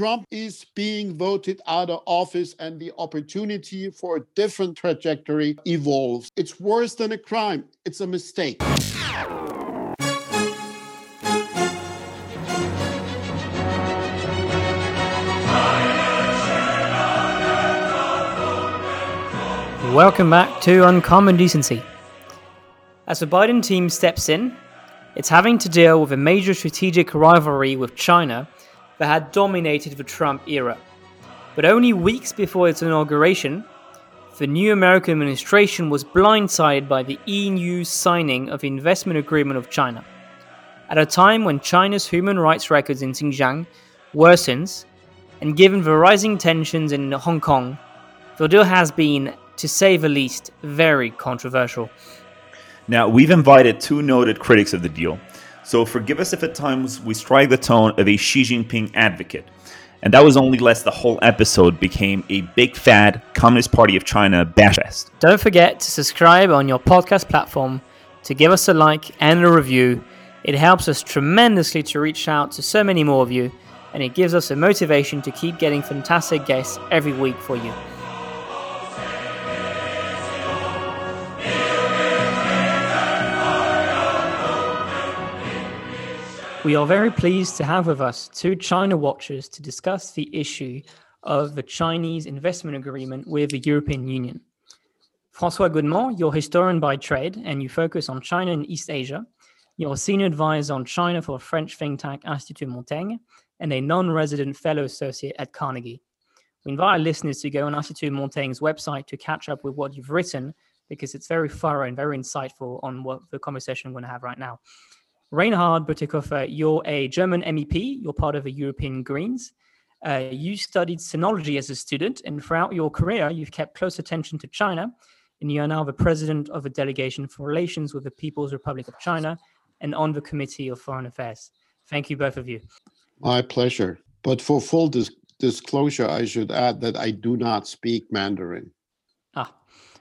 Trump is being voted out of office and the opportunity for a different trajectory evolves. It's worse than a crime, it's a mistake. Welcome back to Uncommon Decency. As the Biden team steps in, it's having to deal with a major strategic rivalry with China that had dominated the Trump era. But only weeks before its inauguration, the new American administration was blindsided by the EU signing of the investment agreement of China. At a time when China's human rights records in Xinjiang worsens, and given the rising tensions in Hong Kong, the deal has been, to say the least, very controversial. Now, we've invited two noted critics of the deal, so forgive us if at times we strike the tone of a Xi Jinping advocate. And that was only lest the whole episode became a big fad Communist Party of China bash fest. Don't forget to subscribe on your podcast platform, to give us a like and a review. It helps us tremendously to reach out to so many more of you, and it gives us a motivation to keep getting fantastic guests every week for you. We are very pleased to have with us two China watchers to discuss the issue of the Chinese investment agreement with the European Union. Francois Godement, you're historian by trade and you focus on China and East Asia. You're a senior advisor on China for French think tank Institut Montaigne and a non resident fellow associate at Carnegie. We invite our listeners to go on Institut Montaigne's website to catch up with what you've written because it's very thorough and very insightful on what the conversation we're going to have right now. Reinhard Bütikofer, you're a German MEP, you're part of the European Greens. Uh, you studied sinology as a student, and throughout your career, you've kept close attention to China, and you are now the president of a delegation for relations with the People's Republic of China and on the Committee of Foreign Affairs. Thank you, both of you. My pleasure. But for full dis- disclosure, I should add that I do not speak Mandarin. Ah,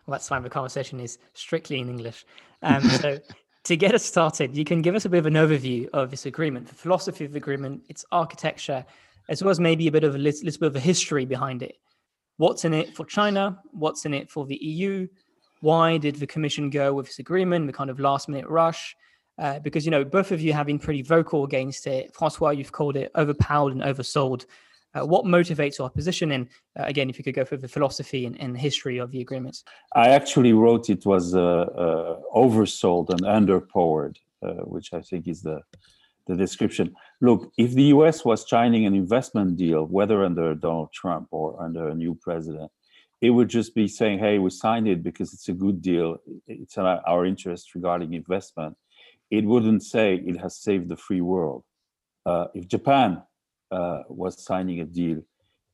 well, that's why the conversation is strictly in English. Um, so, to get us started, you can give us a bit of an overview of this agreement, the philosophy of the agreement, its architecture, as well as maybe a bit of a little, little bit of a history behind it. What's in it for China? What's in it for the EU? Why did the Commission go with this agreement, the kind of last minute rush? Uh, because you know both of you have been pretty vocal against it. Francois, you've called it overpowered and oversold. Uh, what motivates our position? And uh, again, if you could go through the philosophy and, and history of the agreements. I actually wrote it was uh, uh oversold and underpowered, uh, which I think is the the description. Look, if the U.S. was signing an investment deal, whether under Donald Trump or under a new president, it would just be saying, "Hey, we signed it because it's a good deal. It's in our interest regarding investment." It wouldn't say it has saved the free world. Uh, if Japan uh, was signing a deal,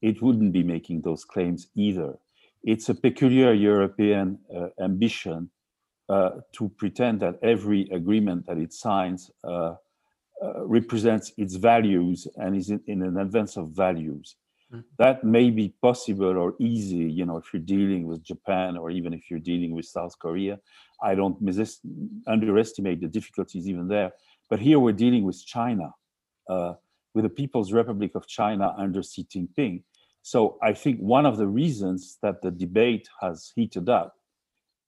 it wouldn't be making those claims either. It's a peculiar European uh, ambition uh, to pretend that every agreement that it signs uh, uh, represents its values and is in, in an advance of values. Mm-hmm. That may be possible or easy, you know, if you're dealing with Japan or even if you're dealing with South Korea. I don't mis- underestimate the difficulties even there. But here we're dealing with China. Uh, with the People's Republic of China under Xi Jinping. So I think one of the reasons that the debate has heated up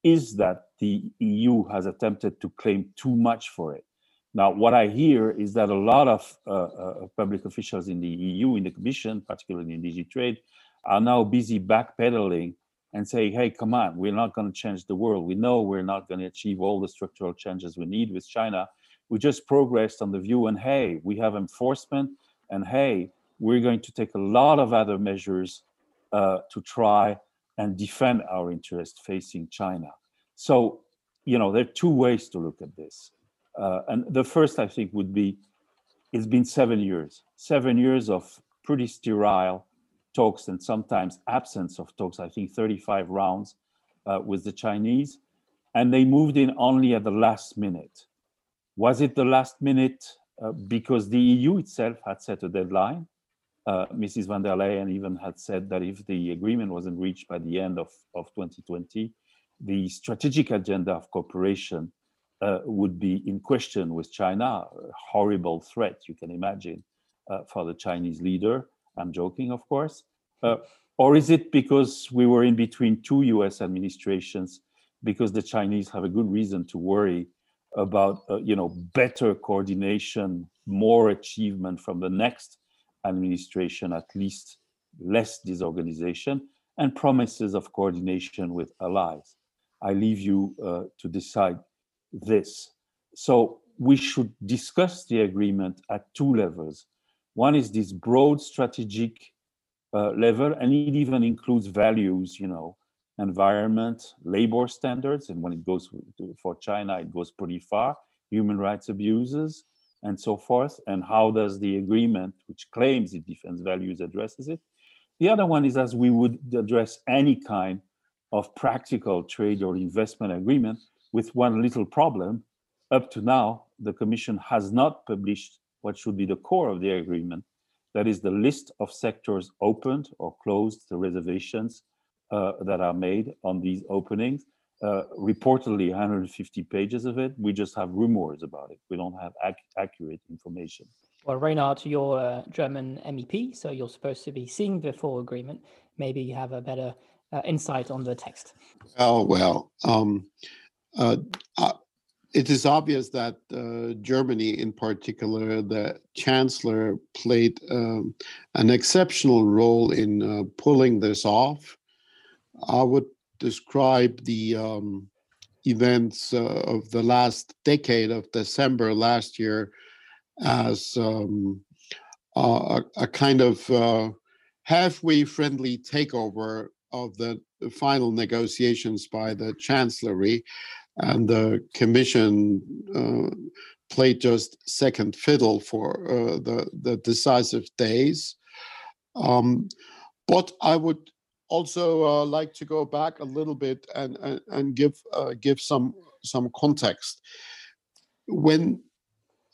is that the EU has attempted to claim too much for it. Now, what I hear is that a lot of uh, uh, public officials in the EU, in the Commission, particularly in DG Trade, are now busy backpedaling and saying, hey, come on, we're not going to change the world. We know we're not going to achieve all the structural changes we need with China we just progressed on the view and hey we have enforcement and hey we're going to take a lot of other measures uh, to try and defend our interest facing china. So you know there are two ways to look at this. Uh, and the first i think would be it's been seven years seven years of pretty sterile talks and sometimes absence of talks i think 35 rounds uh, with the chinese. And they moved in only at the last minute was it the last minute uh, because the EU itself had set a deadline? Uh, Mrs. von der Leyen even had said that if the agreement wasn't reached by the end of, of 2020, the strategic agenda of cooperation uh, would be in question with China. A horrible threat, you can imagine, uh, for the Chinese leader. I'm joking, of course. Uh, or is it because we were in between two US administrations because the Chinese have a good reason to worry about uh, you know better coordination, more achievement from the next administration, at least less disorganization, and promises of coordination with allies. I leave you uh, to decide this. So we should discuss the agreement at two levels. One is this broad strategic uh, level, and it even includes values, you know, environment, labor standards, and when it goes to, for China, it goes pretty far, human rights abuses, and so forth. And how does the agreement, which claims it defends values, addresses it? The other one is as we would address any kind of practical trade or investment agreement with one little problem. Up to now, the Commission has not published what should be the core of the agreement. That is the list of sectors opened or closed, the reservations uh, that are made on these openings. Uh, reportedly 150 pages of it. We just have rumors about it. We don't have ac- accurate information. Well, Reinhard, you're a German MEP, so you're supposed to be seeing the full agreement. Maybe you have a better uh, insight on the text. Oh, well, um, uh, uh, it is obvious that uh, Germany, in particular, the chancellor, played um, an exceptional role in uh, pulling this off. I would describe the um, events uh, of the last decade of December last year as um, a, a, kind of uh, halfway friendly takeover of the final negotiations by the chancellery and the commission uh, played just second fiddle for uh, the, the decisive days. Um, but I would also uh, like to go back a little bit and and, and give uh, give some some context. When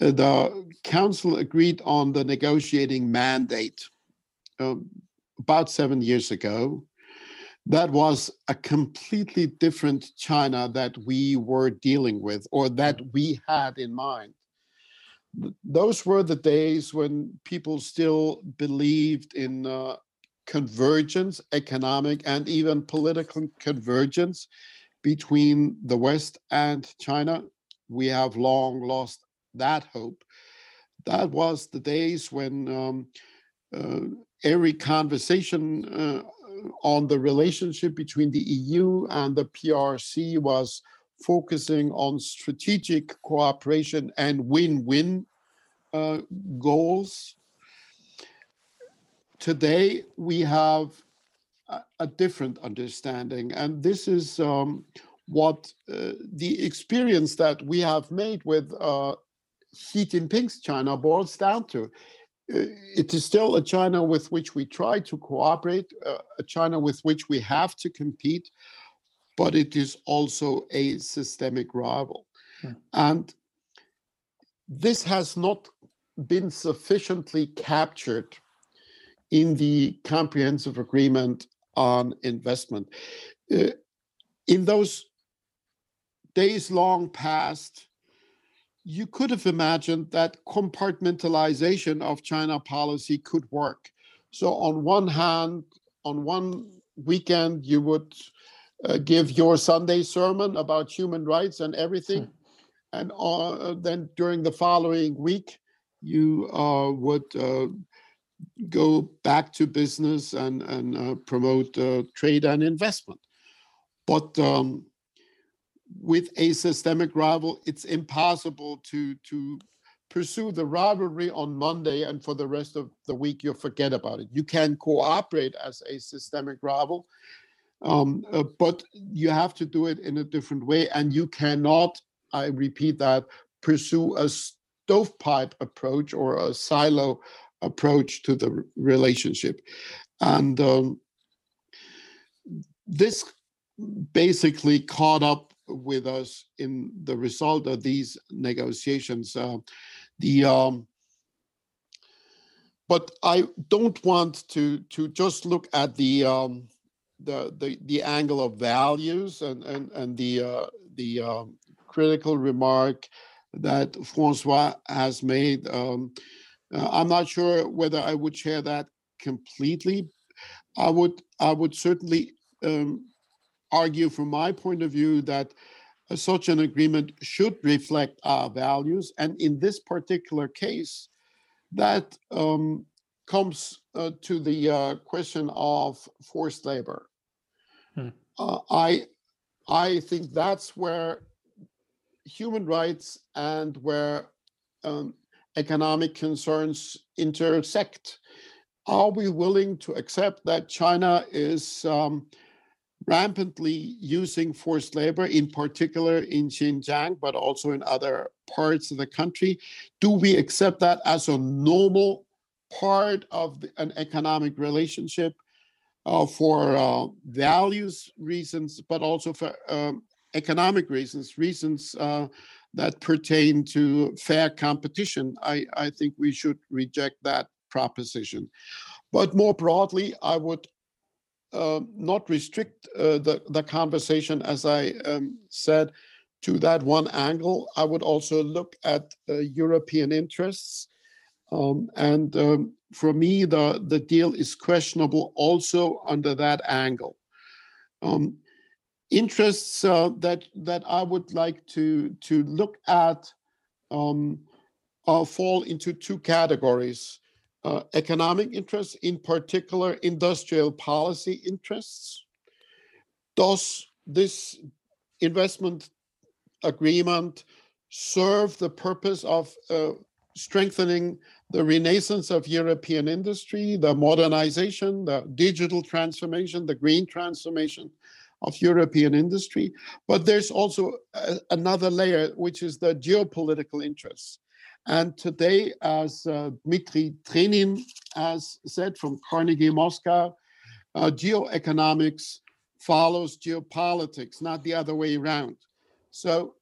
uh, the council agreed on the negotiating mandate um, about seven years ago, that was a completely different China that we were dealing with or that we had in mind. Those were the days when people still believed in uh, convergence, economic and even political convergence between the West and China. We have long lost that hope. That was the days when um, uh, every conversation uh, on the relationship between the EU and the PRC was focusing on strategic cooperation and win win uh, goals today we have a, a different understanding, and this is um, what uh, the experience that we have made with uh, Xi Jinping's China boils down to. It is still a China with which we try to cooperate, uh, a China with which we have to compete, but it is also a systemic rival. Hmm. And this has not been sufficiently captured in the comprehensive agreement on investment. Uh, in those days long past, you could have imagined that compartmentalization of China policy could work. So, on one hand, on one weekend, you would uh, give your Sunday sermon about human rights and everything. Hmm. And uh, then during the following week, you uh, would uh, go back to business and, and uh, promote uh, trade and investment. But um, with a systemic rival, it's impossible to, to pursue the rivalry on Monday and for the rest of the week you forget about it. You can cooperate as a systemic rival, um, uh, but you have to do it in a different way. And you cannot, I repeat that, pursue a stovepipe approach or a silo approach to the relationship. And um, this basically caught up with us in the result of these negotiations. Uh, the um, but I don't want to to just look at the um, the, the the angle of values and and and the uh, the um, critical remark that Francois has made. Um, uh, I'm not sure whether I would share that completely. I would I would certainly um, argue, from my point of view, that such an agreement should reflect our values, and in this particular case, that um, comes uh, to the uh, question of forced labor. Hmm. Uh, I I think that's where human rights and where um, economic concerns intersect. Are we willing to accept that China is um, rampantly using forced labor, in particular in Xinjiang, but also in other parts of the country? Do we accept that as a normal part of the, an economic relationship uh, for uh, values reasons, but also for um, economic reasons, reasons uh, that pertain to fair competition, I, I think we should reject that proposition. But more broadly, I would uh, not restrict uh, the, the conversation, as I um, said, to that one angle. I would also look at uh, European interests. Um, and um, for me, the, the deal is questionable also under that angle. Um, interests uh, that that I would like to to look at um, uh, fall into two categories: uh, economic interests, in particular, industrial policy interests. Does this investment agreement serve the purpose of uh, strengthening the renaissance of European industry, the modernization, the digital transformation, the green transformation of European industry. But there's also a, another layer, which is the geopolitical interests. And today, as uh, Dmitry Trenin has said from Carnegie Moscow, uh, geoeconomics follows geopolitics, not the other way around. So,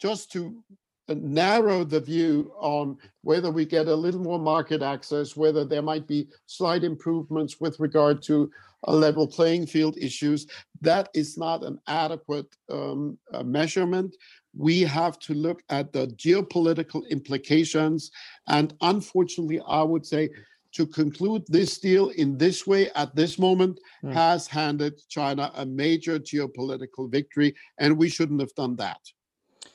just to narrow the view on whether we get a little more market access, whether there might be slight improvements with regard to a level playing field issues. That is not an adequate um, uh, measurement. We have to look at the geopolitical implications. And unfortunately, I would say to conclude this deal in this way at this moment mm. has handed China a major geopolitical victory, and we shouldn't have done that.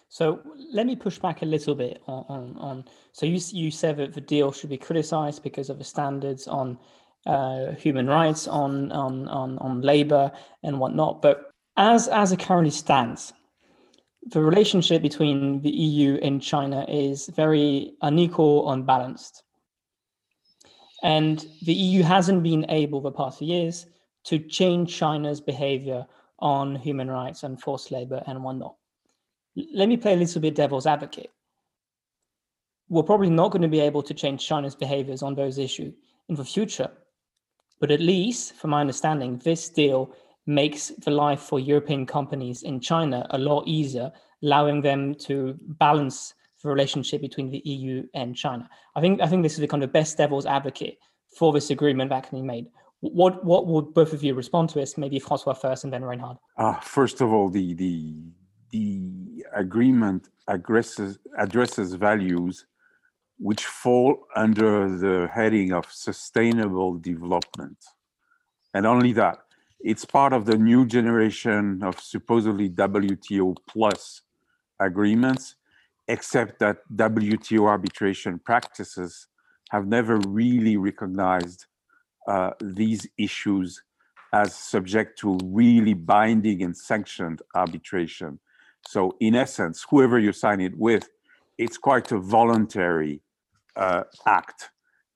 So let me push back a little bit on, on, on so you you said that the deal should be criticized because of the standards on uh, human rights, on on on on labor and whatnot. But as as it currently stands, the relationship between the EU and China is very unequal, unbalanced, and the EU hasn't been able the past years to change China's behavior on human rights and forced labor and whatnot. Let me play a little bit devil's advocate. We're probably not going to be able to change China's behaviors on those issues in the future but at least, from my understanding, this deal makes the life for European companies in China a lot easier, allowing them to balance the relationship between the EU and China. I think I think this is the kind of best devil's advocate for this agreement that can be made. What what would both of you respond to this? Maybe Francois first and then Reinhard. Uh, first of all, the the the agreement addresses addresses values which fall under the heading of sustainable development. And only that. It's part of the new generation of supposedly WTO plus agreements, except that WTO arbitration practices have never really recognized uh, these issues as subject to really binding and sanctioned arbitration. So, in essence, whoever you sign it with, it's quite a voluntary uh, act.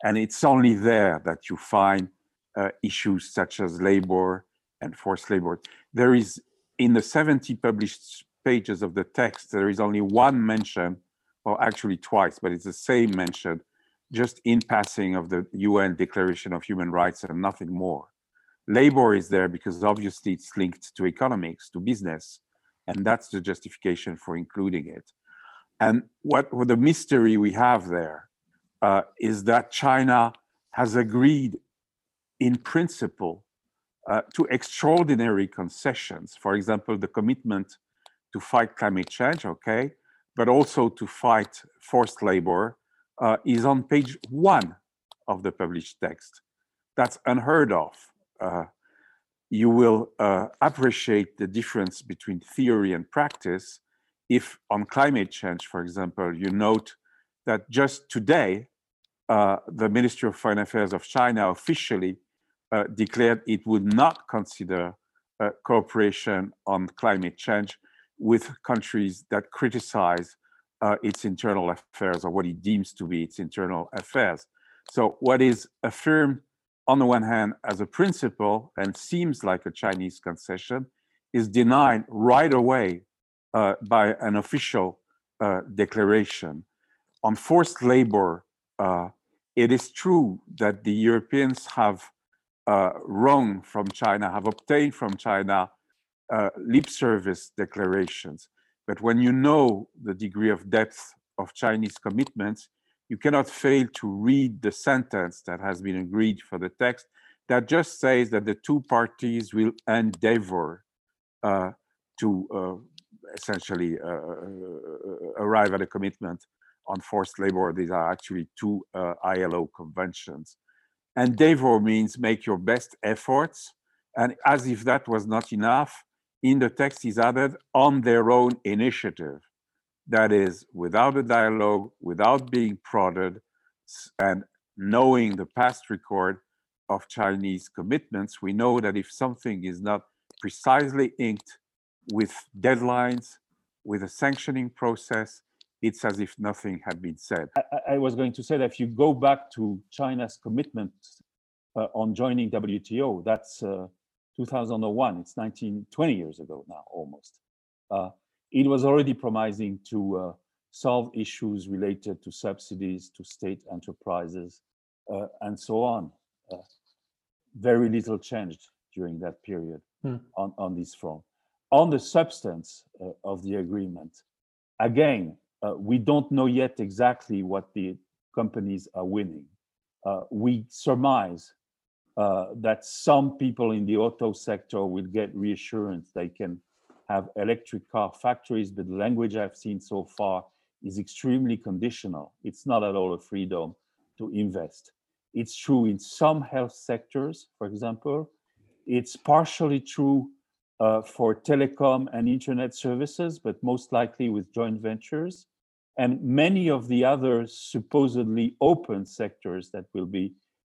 And it's only there that you find uh, issues such as labor and forced labor. There is, in the 70 published pages of the text, there is only one mention, or actually twice, but it's the same mention, just in passing of the UN Declaration of Human Rights and nothing more. Labor is there because obviously it's linked to economics, to business, and that's the justification for including it. And what, what the mystery we have there uh, is that China has agreed in principle uh, to extraordinary concessions. For example, the commitment to fight climate change, okay, but also to fight forced labor uh, is on page one of the published text. that's unheard of. You will uh, appreciate the difference between theory and practice if on climate change, for example, you note that just today, uh, the Ministry of Foreign Affairs of China officially uh, declared it would not consider uh, cooperation on climate change with countries that criticize uh, its internal affairs or what it deems to be its internal affairs. So, what is affirmed on the one hand as a principle and seems like a Chinese concession is denied right away uh, by an official uh, declaration. On forced labor, uh, it is true that the Europeans have uh, wrung from China, have obtained from China uh, lip service declarations. But when you know the degree of depth of Chinese commitments, you cannot fail to read the sentence that has been agreed for the text that just says that the two parties will endeavor uh, to uh, essentially uh, uh, arrive at a commitment on forced labor. These are actually two uh, ILO conventions. Endeavor means make your best efforts. And as if that was not enough, in the text is added on their own initiative. That is, without a dialogue, without being prodded, and knowing the past record of Chinese commitments, we know that if something is not precisely inked with deadlines, with a sanctioning process, it's as if nothing had been said. I, I was going to say that if you go back to China's commitment uh, on joining WTO, that's uh, 2001. It's 19, 20 years ago now, almost. Uh, it was already promising to uh, solve issues related to subsidies to state enterprises uh, and so on. Uh, very little changed during that period hmm. on, on this front. On the substance uh, of the agreement, again, uh, we don't know yet exactly what the companies are winning. we surmise uh, that some people in the auto sector will get reassurance they can have electric car factories, but the language I've seen so far is extremely conditional. It's not at all a freedom to invest. It's true in some health sectors, for example. It's partially true uh, for telecom and internet services, but most likely with joint ventures. And many of the other supposedly open sectors that will be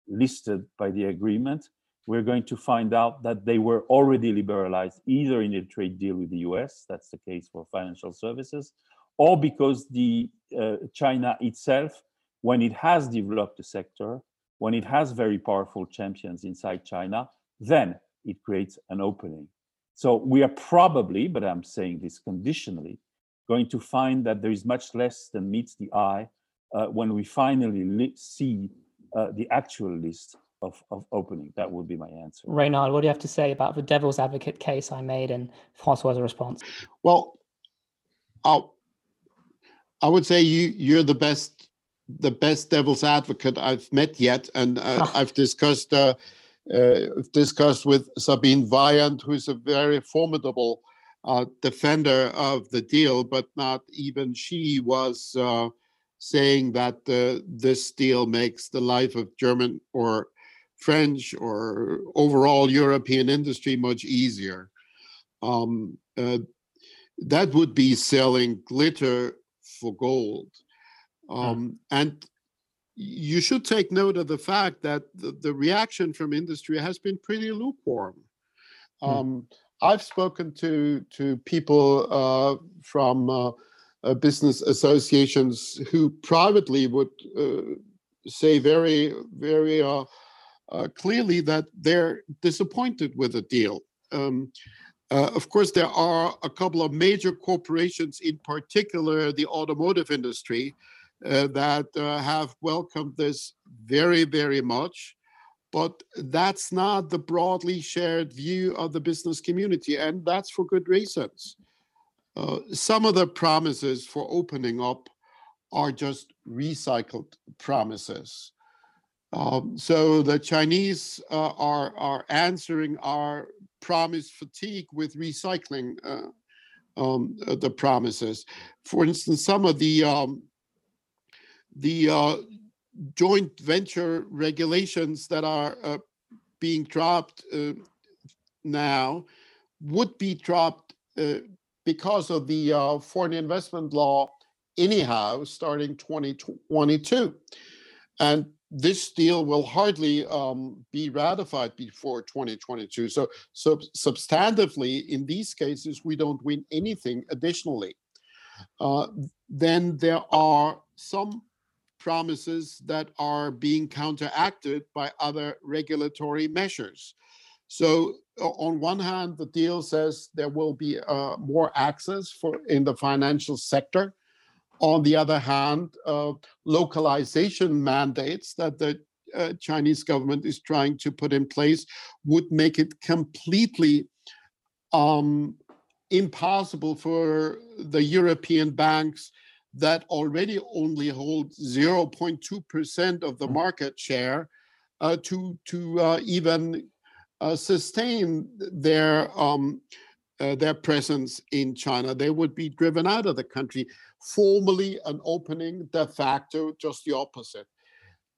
listed by the agreement, we're going to find out that they were already liberalized either in a trade deal with the US, that's the case for financial services, or because the uh, China itself, when it has developed a sector, when it has very powerful champions inside China, then it creates an opening. So we are probably, but I'm saying this conditionally, going to find that there is much less than meets the eye uh, when we finally see uh, the actual list of, of opening. That would be my answer. Reinhard, what do you have to say about the devil's advocate case I made and Francois' response? Well, I'll, I would say you you're the best the best devil's advocate I've met yet, and uh, I've discussed uh, uh, discussed with Sabine Weyand, who's a very formidable uh, defender of the deal, but not even she was uh, saying that uh, this deal makes the life of German or French or overall European industry much easier. Um, uh, that would be selling glitter for gold. Hmm. Um, And you should take note of the fact that the, the reaction from industry has been pretty lukewarm. Hmm. Um, I've spoken to to people uh, from uh, uh, business associations who privately would uh, say very, very uh, uh clearly that they're disappointed with the deal. Um, uh, of course, there are a couple of major corporations, in particular the automotive industry, uh, that have welcomed this very, very much. But that's not the broadly shared view of the business community, and that's for good reasons. Uh, some of the promises for opening up are just recycled promises. Um, so the Chinese uh, are are answering our promise fatigue with recycling uh, um, uh, the promises. For instance, some of the um, the uh, joint venture regulations that are uh, being dropped uh, now would be dropped because of the foreign investment law anyhow starting 2022 and this deal will hardly um, be ratified before 2022 so so substantively in these cases we don't win anything additionally uh, then there are some promises that are being counteracted by other regulatory measures. So on one hand, the deal says there will be uh, more access for in the financial sector. On the other hand, uh, localization mandates that the uh, Chinese government is trying to put in place would make it completely um, impossible for the European banks that already only hold 0.2% of the mm. market share uh, to, to uh, even uh, sustain their, um, uh, their presence in China. They would be driven out of the country. Formally, an opening, de facto, just the opposite.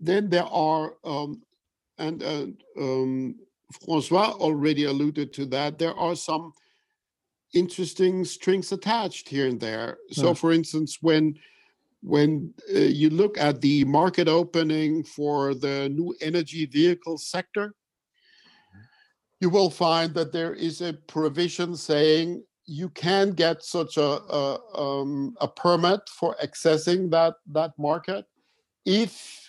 Then there are, um, and uh, um, Francois already alluded to that, there are some interesting strings attached here and there. So, for instance, when when uh, you look at the market opening for the new energy vehicle sector, you will find that there is a provision saying you can get such a a, um, a permit for accessing that that market if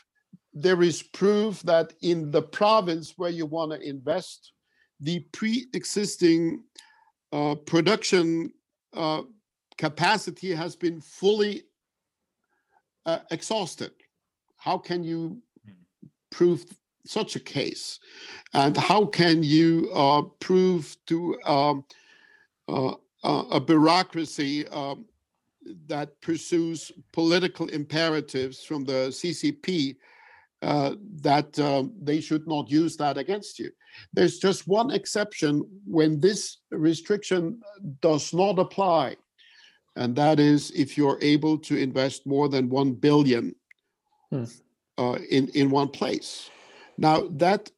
there is proof that in the province where you want to invest, the pre-existing uh, production uh, capacity has been fully uh, exhausted. How can you prove such a case? And how can you uh, prove to um, uh, a bureaucracy um, that pursues political imperatives from the CCP uh, that um, they should not use that against you. There's just one exception when this restriction does not apply, and that is if you're able to invest more than one billion hmm. uh, in in one place. Now that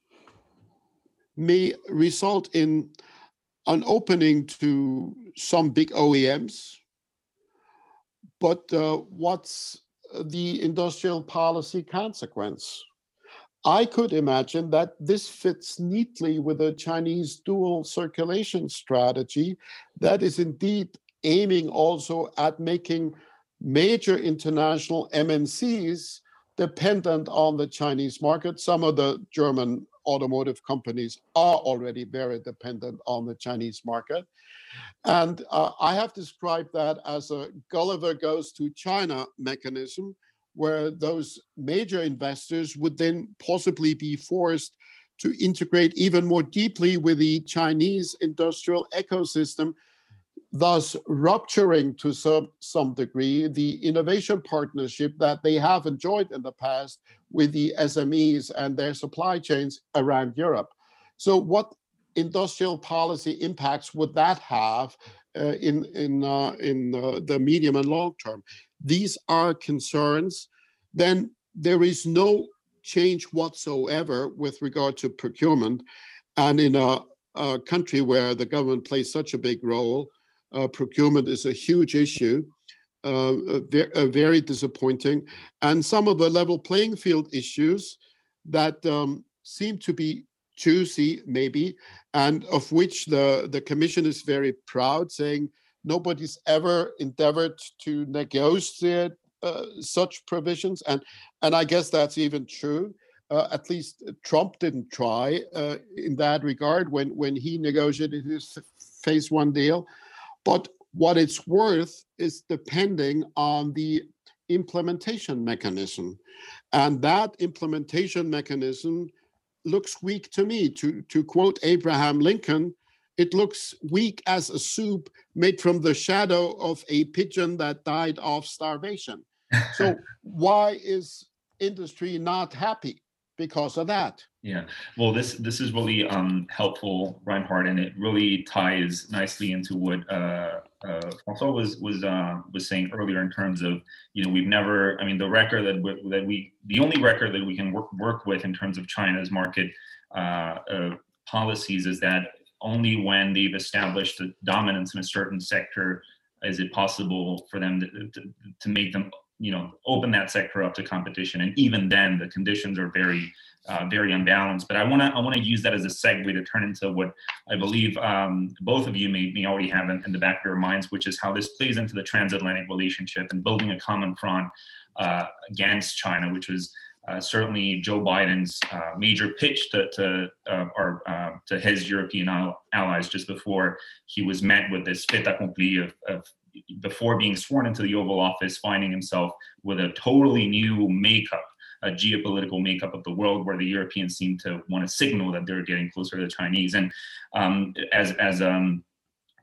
may result in an opening to some big OEMs, but uh, what's the industrial policy consequence. I could imagine that this fits neatly with a Chinese dual circulation strategy that is indeed aiming also at making major international MNCs dependent on the Chinese market. Some of the German automotive companies are already very dependent on the Chinese market. And uh, I have described that as a Gulliver goes to China mechanism, where those major investors would then possibly be forced to integrate even more deeply with the Chinese industrial ecosystem, thus rupturing to some, some degree the innovation partnership that they have enjoyed in the past with the SMEs and their supply chains around Europe. So, what industrial policy impacts would that have uh, in in uh, in uh, the medium and long term? These are concerns. Then there is no change whatsoever with regard to procurement, and in a, a country where the government plays such a big role, uh, procurement is a huge issue. Uh, very, disappointing, and some of the level playing field issues that um, seem to be juicy, maybe, and of which the, the commission is very proud, saying nobody's ever endeavored to negotiate uh, such provisions. And, and I guess that's even true. Uh, at least Trump didn't try uh, in that regard when, when he negotiated his phase one deal. But what it's worth is depending on the implementation mechanism. And that implementation mechanism looks weak to me. To, to quote Abraham Lincoln, it looks weak as a soup made from the shadow of a pigeon that died of starvation. So, why is industry not happy because of that? Yeah, well, this this is really um, helpful, Reinhard, and it really ties nicely into what uh, uh, Francois was was uh, was saying earlier in terms of you know we've never I mean the record that we, that we the only record that we can work work with in terms of China's market uh, uh, policies is that only when they've established a dominance in a certain sector is it possible for them to, to, to make them you know open that sector up to competition. And even then the conditions are very uh, very unbalanced. But i want to i want to use that as a segue to turn into what i believe um, both of you may, may already have in, in, the back of your minds which is how this plays into the transatlantic relationship and building a common front uh, against china which was uh, certainly Joe Biden's uh, major pitch to to, uh, our, uh, to his European allies just before he was met with this fait accompli of, of before being sworn into the Oval Office, finding himself with a totally new makeup, a geopolitical makeup of the world, where the Europeans seem to want to signal that they're getting closer to the Chinese. And um, as as um,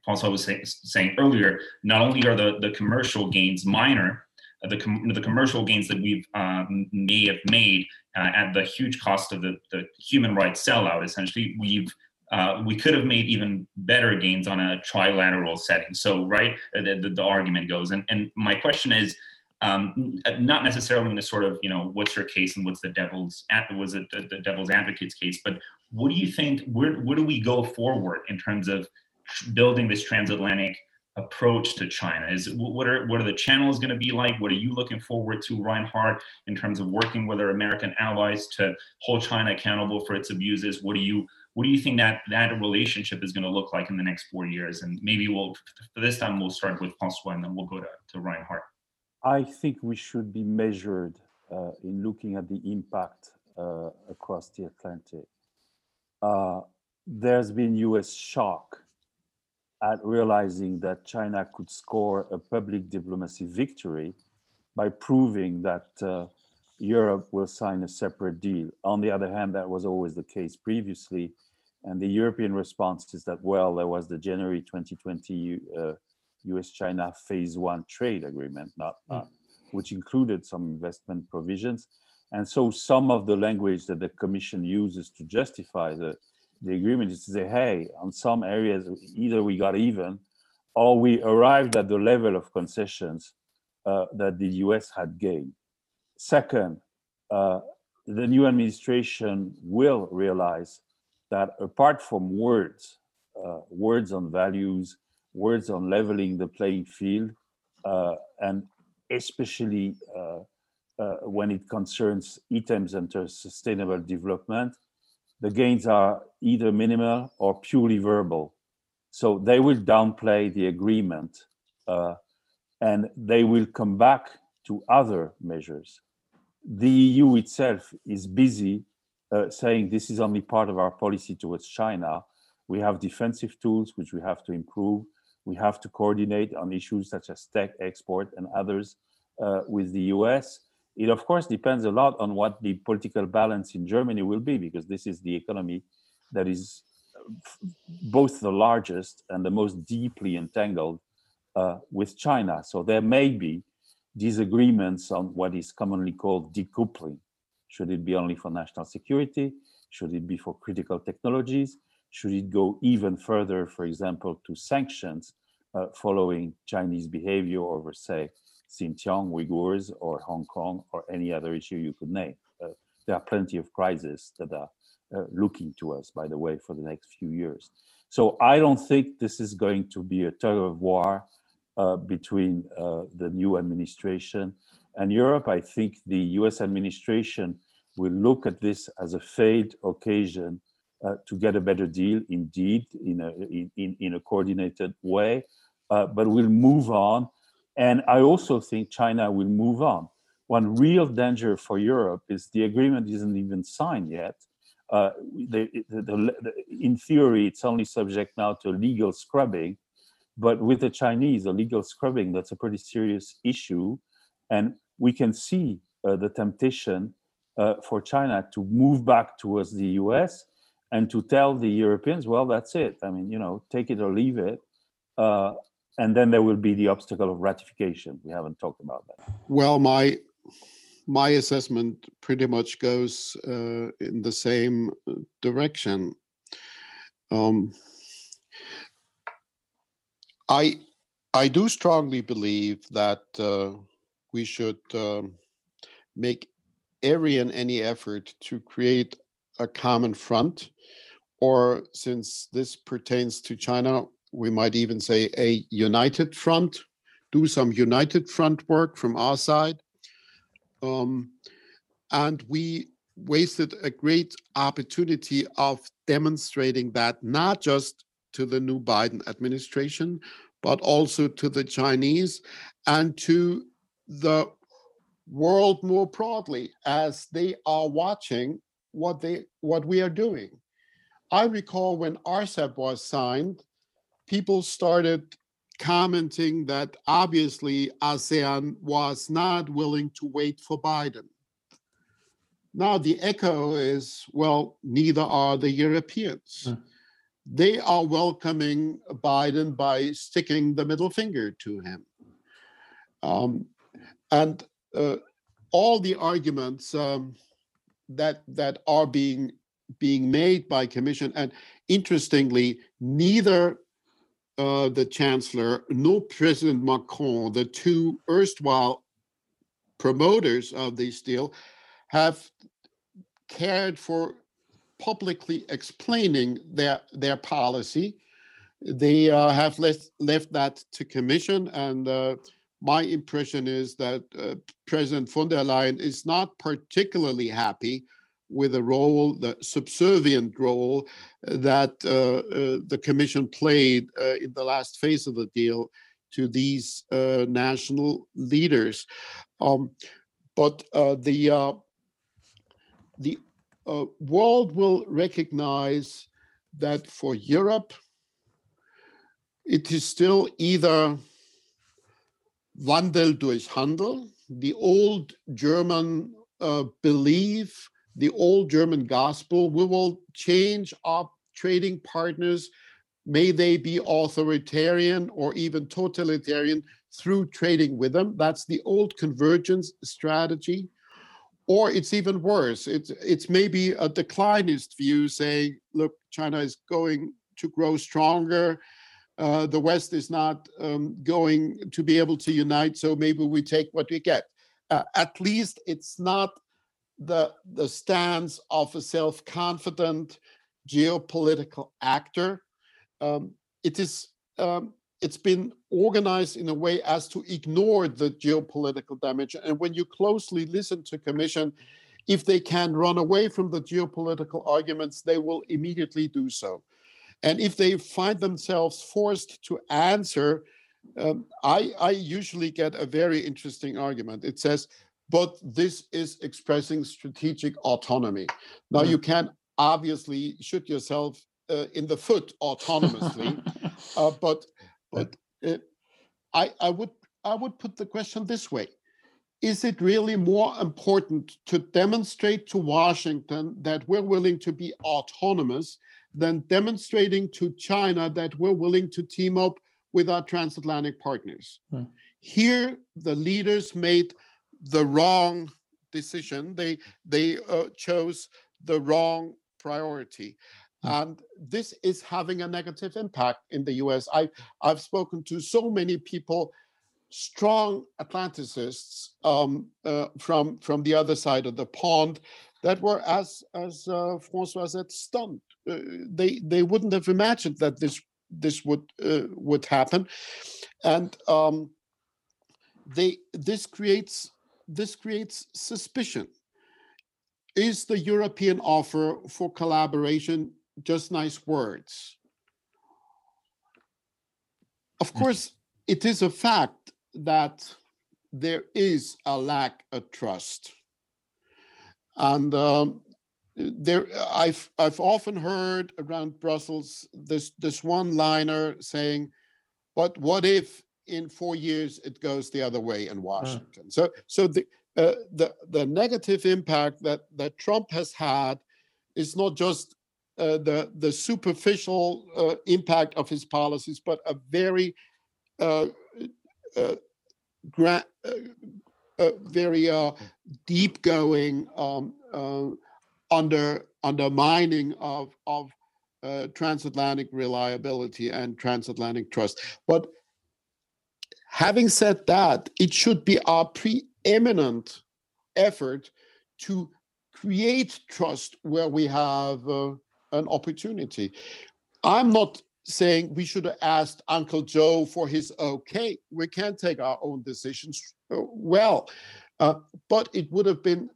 Francois was say, saying earlier, not only are the the commercial gains minor, uh, the com- the commercial gains that we've um, may have made uh, at the huge cost of the the human rights sellout. Essentially, we've uh, we could have made even better gains on a trilateral setting. So, right, the, the, the argument goes. And, and my question is, um, not necessarily in the sort of, you know, what's your case and what's the devil's, was it the, the devil's advocate's case, but what do you think, where, where do we go forward in terms of building this transatlantic approach to China? Is what are what are the channels going to be like? What are you looking forward to, Reinhard, in terms of working with our American allies to hold China accountable for its abuses? What do you what do you think that that relationship is going to look like in the next four years? And maybe we'll for this time we'll start with Francois and then we'll go to, to Reinhard. I think we should be measured uh, in looking at the impact uh, across the Atlantic. Uh, there's been US shock at realizing that China could score a public diplomacy victory by proving that uh, Europe will sign a separate deal. On the other hand, that was always the case previously and the European response is that, well, there was the January 2020 uh, US China phase one trade agreement, not, mm. which included some investment provisions. And so some of the language that the Commission uses to justify the, the agreement is to say, hey, on some areas, either we got even or we arrived at the level of concessions uh, that the US had gained. Second, uh, the new administration will realize that apart from words, uh, words on values, words on leveling the playing field, uh, and especially uh, uh when it concerns items under sustainable development, the gains are either minimal or purely verbal. So they will downplay the agreement uh, and they will come back to other measures. The EU itself is busy uh, saying this is only part of our policy towards China. We have defensive tools which we have to improve. We have to coordinate on issues such as tech export and others uh, with the US. It, of course, depends a lot on what the political balance in Germany will be, because this is the economy that is uh, both the largest and the most deeply entangled uh, with China. So there may be disagreements on what is commonly called decoupling should it be only for national security? Should it be for critical technologies? Should it go even further, for example, to sanctions uh, following Chinese behavior over, say, Xinjiang, Uyghurs, or Hong Kong, or any other issue you could name? Uh, there are plenty of crises that are uh, looking to us, by the way, for the next few years. So I don't think this is going to be a tug of war uh, between uh, the new administration and Europe. I think the US administration will look at this as a fade occasion uh, to get a better deal, indeed, in a, in, in a coordinated way, uh, but we'll move on. And I also think China will move on. One real danger for Europe is the agreement isn't even signed yet. Uh, the, the, the, in theory, it's only subject now to legal scrubbing, but with the Chinese, a legal scrubbing, that's a pretty serious issue. And we can see uh, the temptation uh, for China to move back towards the US and to tell the Europeans, well, that's it. I mean, you know, take it or leave it. Uh, and then there will be the obstacle of ratification. We haven't talked about that. Well, my my assessment pretty much goes uh, in the same uh, direction. Um, I I do strongly believe that uh, we should um, make every and any effort to create a common front, or since this pertains to China, we might even say a united front, do some united front work from our side. Um, and we wasted a great opportunity of demonstrating that not just to the new Biden administration, but also to the Chinese and to the world more broadly as they are watching what they what we are doing. I recall when RCEP was signed, people started commenting that obviously ASEAN was not willing to wait for Biden. Now the echo is well, neither are the Europeans. Mm. They are welcoming Biden by sticking the middle finger to him. Um, and uh, all the arguments um, that that are being being made by Commission, and interestingly, neither uh, the Chancellor nor President Macron, the two erstwhile promoters of this deal, have cared for publicly explaining their their policy. They uh, have left left that to Commission, and uh, my impression is that uh, President von der Leyen is not particularly happy with the role, the subservient role that uh, uh, the Commission played uh, in the last phase of the deal to these uh, national leaders. Um, but uh, the the world will recognize that for Europe, it is still either Wandel durch Handel, the old German uh, belief, the old German gospel. We will change our trading partners, may they be authoritarian or even totalitarian, through trading with them. That's the old convergence strategy. Or it's even worse. It's it's maybe a declinist view saying, look, China is going to grow stronger uh, the West is not um, going to be able to unite, so maybe we take what we get. Uh, at least it's not the the stance of a self-confident geopolitical actor. Um, it is um, it's been organized in a way as to ignore the geopolitical damage. And when you closely listen to Commission, if they can run away from the geopolitical arguments, they will immediately do so. And if they find themselves forced to answer, um, I, I usually get a very interesting argument. It says, but this is expressing strategic autonomy. Now, mm. you can obviously shoot yourself uh, in the foot autonomously, uh, but but uh, I I would I would put the question this way: Is it really more important to demonstrate to Washington that we're willing to be autonomous than demonstrating to China that we're willing to team up with our transatlantic partners. Hmm. Here, the leaders made the wrong decision. They they uh, chose the wrong priority. Hmm. And this is having a negative impact in the US. I, I've spoken to so many people, strong Atlanticists um, uh, from, from the other side of the pond, that were, as, as uh, Francois said, stunned uh, they they wouldn't have imagined that this this would uh, would happen, and um, they this creates this creates suspicion. Is the European offer for collaboration just nice words? Of course, it is a fact that there is a lack of trust. And um, there I've I've often heard around Brussels this this one liner saying, "But what if in four years it goes the other way in Washington?" So so the uh, the the negative impact that that Trump has had is not just uh, the the superficial uh, impact of his policies, but a very uh, uh, gra- uh, very deep going um, under undermining of of uh, transatlantic reliability and transatlantic trust. But having said that, it should be our preeminent effort to create trust where we have uh, an opportunity. I'm not saying we should have asked Uncle Joe for his okay. We can take our own decisions uh, well, uh, but it would have been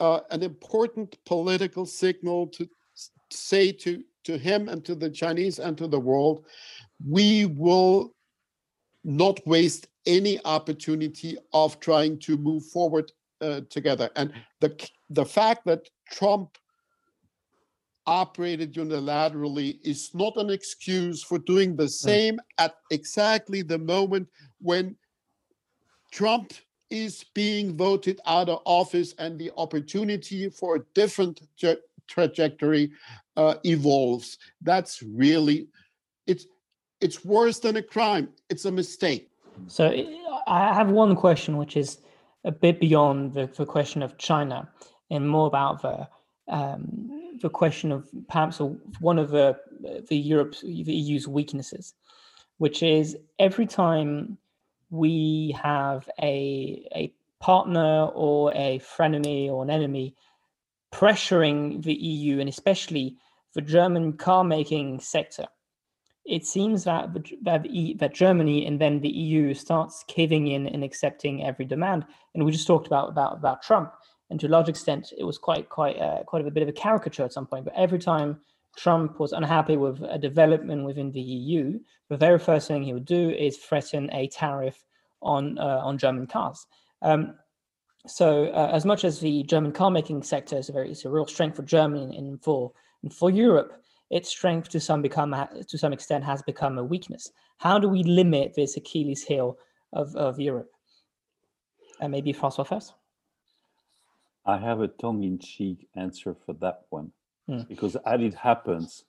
uh, an important political signal to say to, to him and to the Chinese and to the world, we will not waste any opportunity of trying to move forward uh, together. And the the fact that Trump operated unilaterally is not an excuse for doing the hmm. same at exactly the moment when Trump is being voted out of office and the opportunity for a different tra- trajectory uh, evolves. That's really it's it's worse than a crime. It's a mistake. So I have one question, which is a bit beyond the, the question of China and more about the um, the question of perhaps one of the the Europe's the EU's weaknesses, which is every time we have a a partner or a frenemy or an enemy pressuring the EU and especially the German car making sector it seems that that, that Germany and then the EU starts caving in and accepting every demand. And we just talked about about about Trump, and to a large extent, it was quite quite uh, quite a bit of a caricature at some point. But every time Trump was unhappy with a development within the EU, the very first thing he would do is threaten a tariff on uh, on German cars. Um, so, uh, as much as the German car making sector is a very it's a real strength for Germany and, for and for Europe, its strength to some become to some extent has become a weakness. How do we limit this Achilles heel of, of Europe? And maybe Francois first. I have a tongue-in-cheek answer for that one, mm. because as it happens,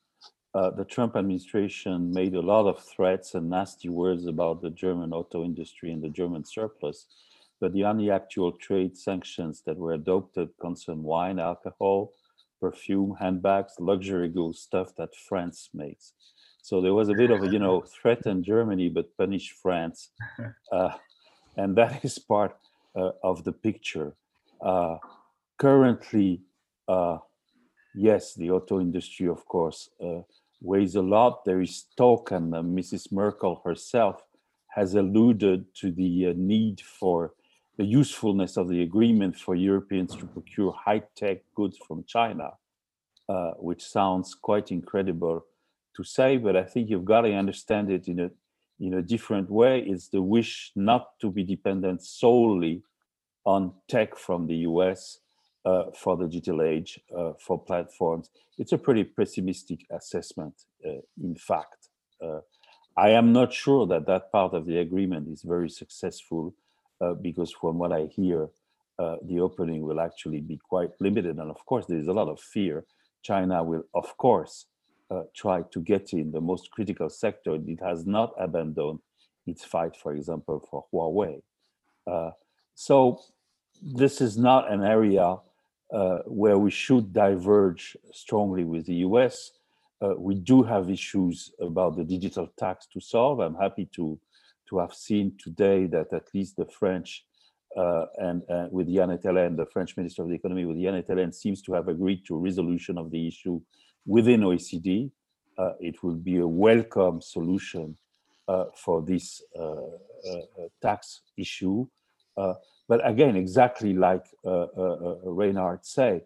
uh, the Trump administration made a lot of threats and nasty words about the German auto industry and the German surplus, but the only actual trade sanctions that were adopted concern wine, alcohol, perfume, handbags, luxury goods, stuff that France makes. So there was a bit of a, you know, threaten Germany but punish France, uh, and that is part uh, of the picture. Uh, currently, uh, yes, the auto industry, of course, uh, weighs a lot. There is talk, and uh, Mrs. Merkel herself has alluded to the need for the usefulness of the agreement for Europeans to procure high-tech goods from China, uh, which sounds quite incredible to say, but I think you've got to understand it in a in a different way. It's the wish not to be dependent solely on tech from the US uh, for the digital age, uh, for platforms. It's a pretty pessimistic assessment, uh, in fact. Uh, I am not sure that that part of the agreement is very successful uh, because from what I hear, uh, the opening will actually be quite limited. And of course, there is a lot of fear. China will, of course, try to get in the most critical sector. It has not abandoned its fight, for example, for Huawei. So this is not an area uh, where we should diverge strongly with the US. Uh, we do have issues about the digital tax to solve. I'm happy to to have seen today that at least the French uh, and uh, with Yann Etelен, the French Minister of the Economy, with Yann Etelen, seems to have agreed to a resolution of the issue within OECD. Uh, it will be a welcome solution uh, for this tax issue. But again, exactly like Reinhard say,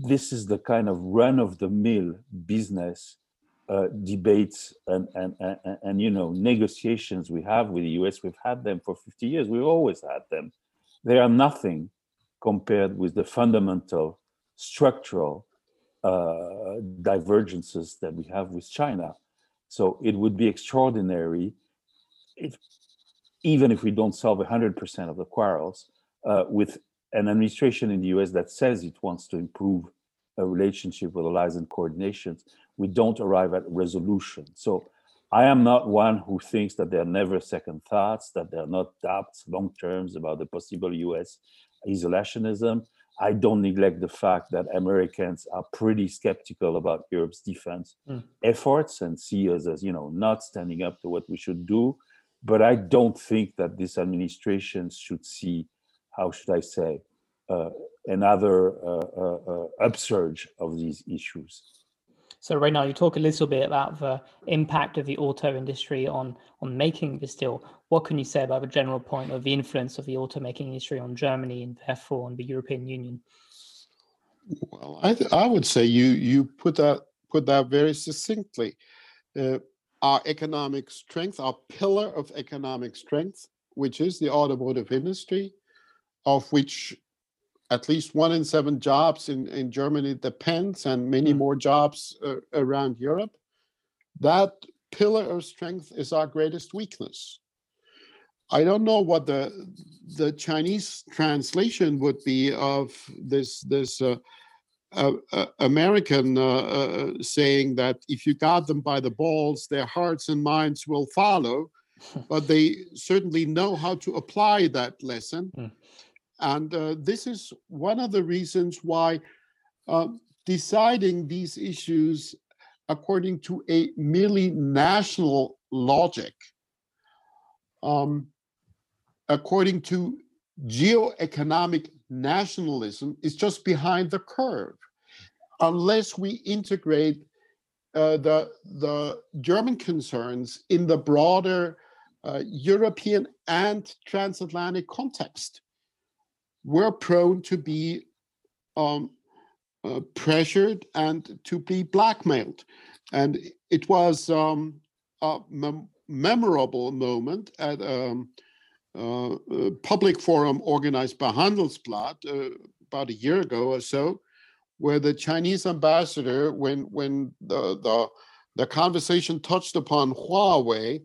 this is the kind of run-of-the-mill business uh, debates and, and, and, and, you know negotiations we have with the US. We've had them for 50 years. We've always had them. They are nothing compared with the fundamental structural uh, divergences that we have with China. So it would be extraordinary if, even if we don't solve 100% of the quarrels, uh, with an administration in the US that says it wants to improve a relationship with allies and coordinations, we don't arrive at resolution. So I am not one who thinks that there are never second thoughts, that there are not doubts long terms about the possible US isolationism. I don't neglect the fact that Americans are pretty skeptical about Europe's defense mm. efforts and see us as, you know, not standing up to what we should do. But I don't think that this administration should see, how should I say, uh, another uh, uh, uh, upsurge of these issues. So right now, you talk a little bit about the impact of the auto industry on on making this deal. What can you say about the general point of the influence of the automaking industry on Germany and therefore on the European Union? Well, I th- I would say you you put that put that very succinctly. Uh, our economic strength, our pillar of economic strength, which is the automotive industry, of which at least one in seven jobs in, in Germany depends, and many mm. more jobs uh, around Europe. That pillar of strength is our greatest weakness. I don't know what the the Chinese translation would be of this this uh, American uh, uh, saying that if you got them by the balls, their hearts and minds will follow. but they certainly know how to apply that lesson. Mm. And uh, this is one of the reasons why uh, deciding these issues according to a merely national logic, um, according to geoeconomic nationalism, is just behind the curve. Unless we integrate uh, the, the German concerns in the broader uh, European and transatlantic context We're prone to be um, uh, pressured and to be blackmailed. And it was um, a mem- memorable moment at um, uh, a public forum organized by Handelsblatt uh, about a year ago or so, where the Chinese ambassador, when when the the, the conversation touched upon Huawei,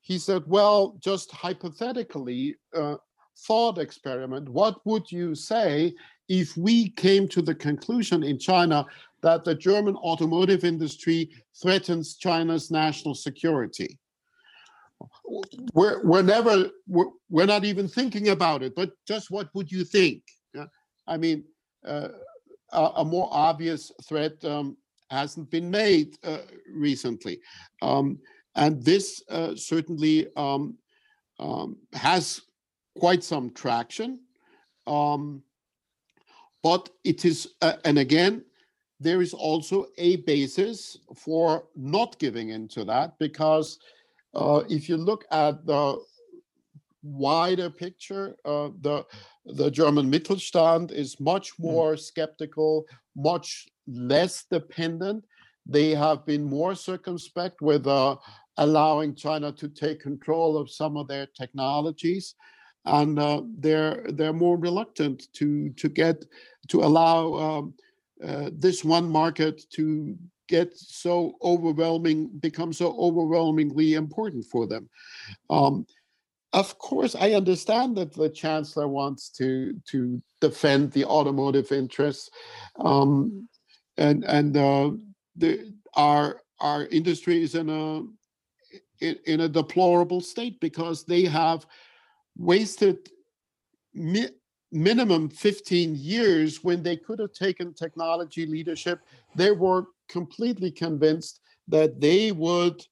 he said, "Well, just hypothetically, uh, thought experiment. What would you say if we came to the conclusion in China that the German automotive industry threatens China's national security? We're, we're never, we're, we're not even thinking about it, but just what would you think? I mean, uh, a, a, more obvious threat um, hasn't been made uh, recently. Um, and this uh, certainly um, um has quite some traction. Um, but it is, uh, and again, there is also a basis for not giving into that because uh, if you look at the wider picture, uh, the the German Mittelstand is much hmm. more mm. skeptical, much less dependent. They have been more circumspect with uh, allowing China to take control of some of their technologies and uh, they're they're more reluctant to to get to allow um, uh, this one market to get so overwhelming become so overwhelmingly important for them um, of course i understand that the chancellor wants to to defend the automotive interests um, and and uh, the our our industry is in a in, in a deplorable state because they have wasted mi- minimum 15 years when they could have taken technology leadership. They were completely convinced that they would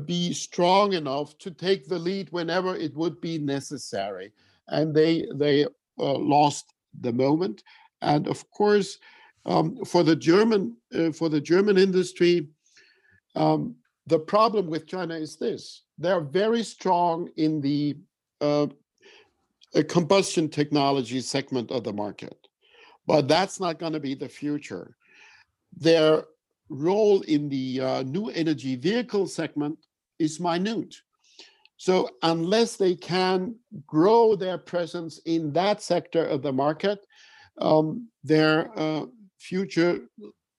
be strong enough to take the lead whenever it would be necessary. And they they uh, lost the moment. And of course, um, for the German uh, for the German industry, um, the problem with China is this: they're very strong in the uh, combustion technology segment of the market. But that's not going to be the future. Their role in the uh, new energy vehicle segment is minute. So, unless they can grow their presence in that sector of the market, um, their uh, future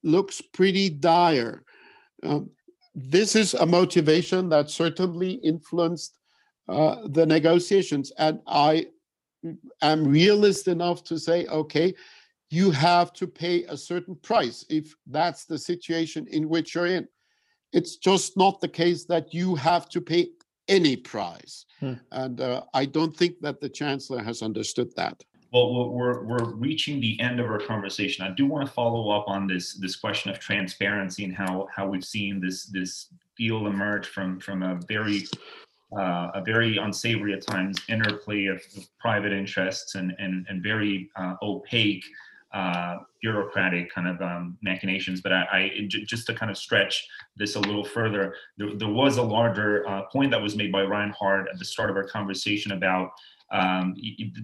looks pretty dire. Um, this is a motivation that certainly influenced uh, the negotiations. And I am realist enough to say, okay, you have to pay a certain price if that's the situation in which you're in. It's just not the case that you have to pay any price. Hmm. And uh, I don't think that the chancellor has understood that. Well, we're, we're reaching the end of our conversation. I do want to follow up on this this question of transparency and how how we've seen this this deal emerge from from a very uh, a very unsavory at times interplay of, of private interests and and, and very uh, opaque uh, bureaucratic kind of um, machinations. But I, I j- just to kind of stretch this a little further, there, there was a larger uh, point that was made by Reinhard at the start of our conversation about um,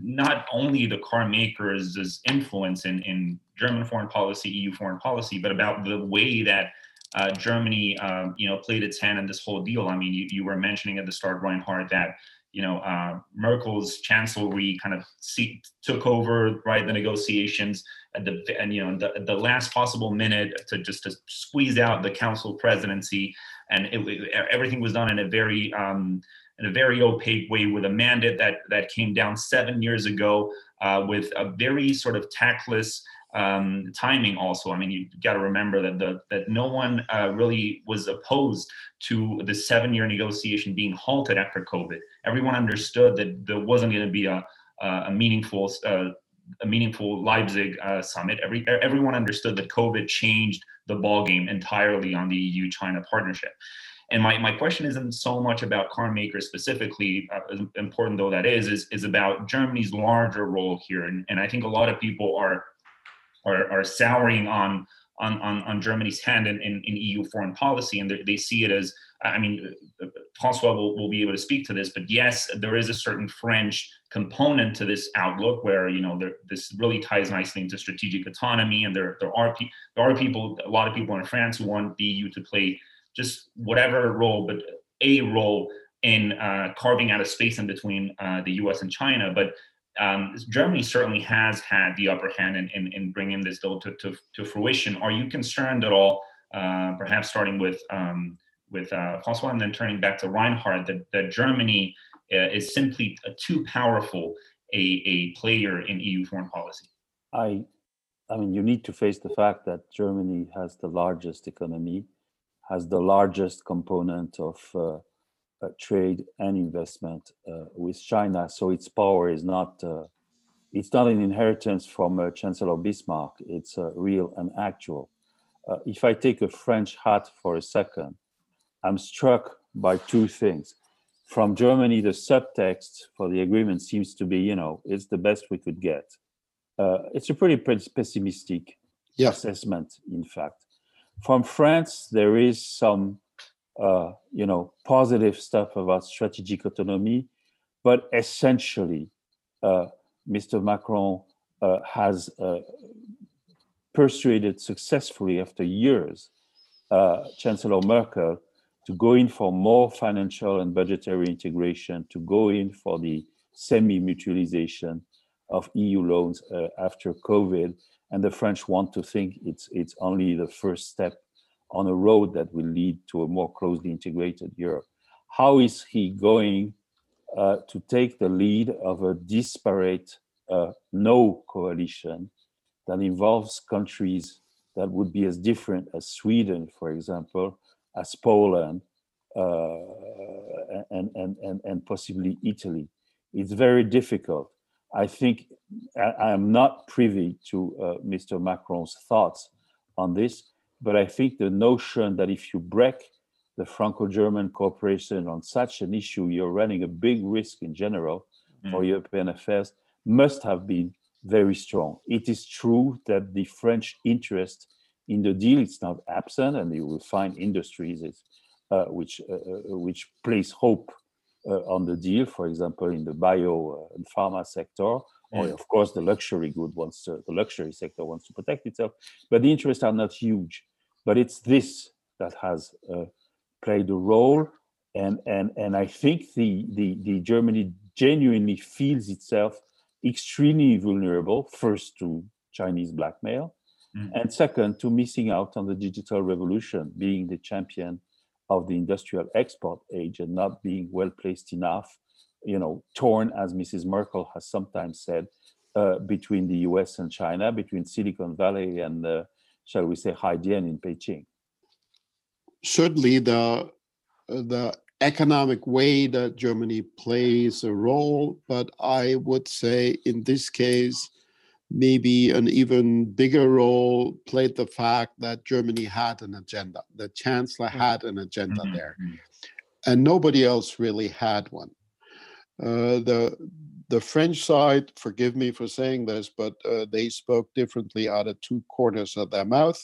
not only the car makers' influence in, in German foreign policy, EU foreign policy, but about the way that uh, Germany, um, you know, played its hand in this whole deal. I mean, you, you were mentioning at the start, Reinhard, that you know uh, Merkel's chancellery kind of seat, took over right the negotiations at the and you know the, the last possible minute to just to squeeze out the council presidency, and it, everything was done in a very um, in a very opaque way with a mandate that that came down seven years ago uh, with a very sort of tactless um, timing also. I mean, you got to remember that the that no one uh, really was opposed to the seven-year negotiation being halted after COVID. Everyone understood that there wasn't going to be a a meaningful uh, a meaningful Leipzig uh, summit. Every everyone understood that COVID changed the ballgame entirely on the EU-China partnership. And my, my question isn't so much about car makers specifically, uh, important though that is, is, is about Germany's larger role here. And, and I think a lot of people are are, are souring on, on, on, on Germany's hand in, in, in EU foreign policy, and they see it as I mean, Francois will, will be able to speak to this, but yes, there is a certain French component to this outlook where you know there, this really ties nicely into strategic autonomy, and there there are there are people, a lot of people in France who want the EU to play just whatever role, but a role in uh, carving out a space in between uh, the U.S. and China. But um, Germany certainly has had the upper hand in, in, in bringing this deal to, to, to, fruition. Are you concerned at all, uh, perhaps starting with um, with uh, Francois and then turning back to Reinhard, that, that Germany uh, is simply too powerful a, a player in EU foreign policy? I, I mean, you need to face the fact that Germany has the largest economy, has the largest component of uh, trade and investment uh, with China. So its power is not uh, it's not an inheritance from Chancellor Bismarck. It's real and actual. if I take a French hat for a second, I'm struck by two things. From Germany, the subtext for the agreement seems to be, you know, it's the best we could get. Uh, it's a pretty pessimistic yeah. assessment, in fact. From France, there is some uh, you know, positive stuff about strategic autonomy, but essentially, uh, Mr. Macron uh, has uh, persuaded successfully after years uh, Chancellor Merkel to go in for more financial and budgetary integration, to go in for the semi-mutualization of EU loans uh, after COVID, and the French want to think it's it's only the first step on a road that will lead to a more closely integrated Europe. How is he going uh, to take the lead of a disparate uh, no coalition that involves countries that would be as different as Sweden, for example, as Poland, uh, and, and, and, and possibly Italy? It's very difficult. I think I, am not privy to uh, Mr. Macron's thoughts on this, but I think the notion that if you break the Franco-German cooperation on such an issue, you're running a big risk in general mm. for European affairs must have been very strong. It is true that the French interest in the deal is not absent, and you will find industries uh, which uh, uh, which place hope uh, on the deal. For example, in the bio uh, and pharma sector, or of course the luxury good wants to, the luxury sector wants to protect itself but the interests are not huge but it's this that has uh, played a role and and and i think the the, the germany genuinely feels itself extremely vulnerable first to chinese blackmail mm. and second to missing out on the digital revolution being the champion of the industrial export age and not being well placed enough you know, torn, as Mrs. Merkel has sometimes said, uh, between the US and China, between Silicon Valley and, uh, shall we say, Haidian in Beijing. Certainly, the the economic way that Germany plays a role, but I would say in this case, maybe an even bigger role played the fact that Germany had an agenda. The chancellor mm. had an agenda mm-hmm. there. And nobody else really had one. Uh, the the French side, forgive me for saying this, but uh, they spoke differently out of two corners of their mouth.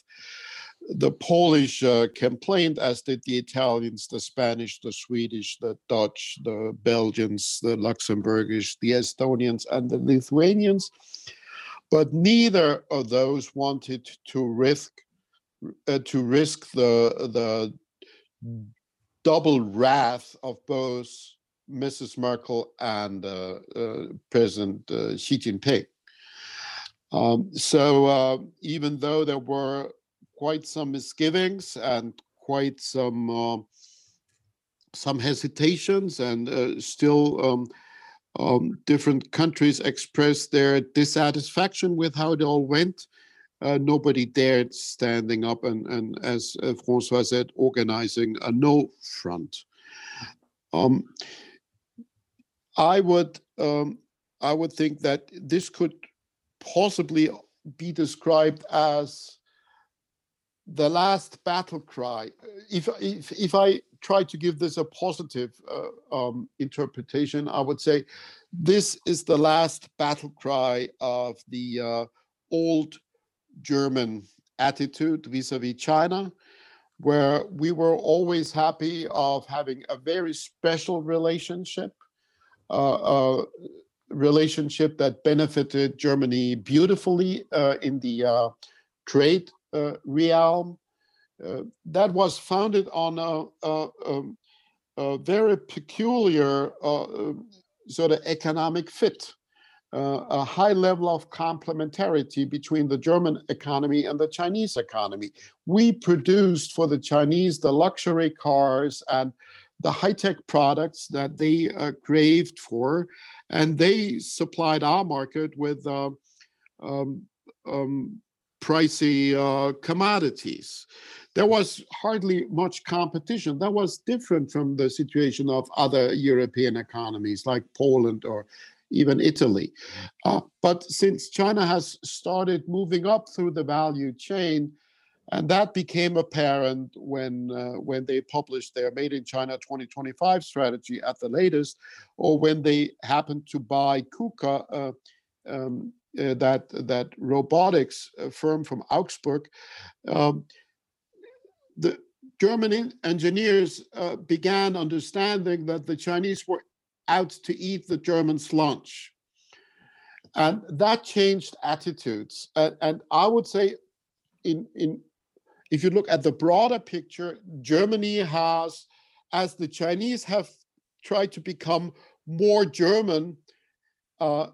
The Polish uh, complained, as did the Italians, the Spanish, the Swedish, the Dutch, the Belgians, the Luxembourgish, the Estonians, and the Lithuanians. But neither of those wanted to risk uh, to risk the the double wrath of both Mrs. Merkel and uh, uh, President uh, Xi Jinping. Um, so uh, even though there were quite some misgivings and quite some uh, some hesitations, and uh, still um, um, different countries expressed their dissatisfaction with how it all went. nobody dared standing up and, and as Francois said, organizing a no front. Um, I would um, I would think that this could possibly be described as the last battle cry. If if if I try to give this a positive uh, um, interpretation, I would say this is the last battle cry of the uh, old German attitude vis-a-vis China, where we were always happy of having a very special relationship uh, relationship that benefited Germany beautifully uh, in the uh, trade realm. that was founded on a, a, um, a very peculiar sort of economic fit. Uh, a high level of complementarity between the German economy and the Chinese economy. We produced for the Chinese the luxury cars and the high tech products that they uh, craved for, and they supplied our market with uh, um, um, pricey uh, commodities. There was hardly much competition. That was different from the situation of other European economies like Poland or even Italy. Uh, but since China has started moving up through the value chain, and that became apparent when uh, when they published their Made in China 2025 strategy at the latest, or when they happened to buy KUKA, uh, um, uh, that that robotics uh, firm from Augsburg. Um, the German engineers uh, began understanding that the Chinese were out to eat the Germans' lunch. And that changed attitudes. And, and I would say in, in if you look at the broader picture, Germany has, as the Chinese have tried to become more German uh,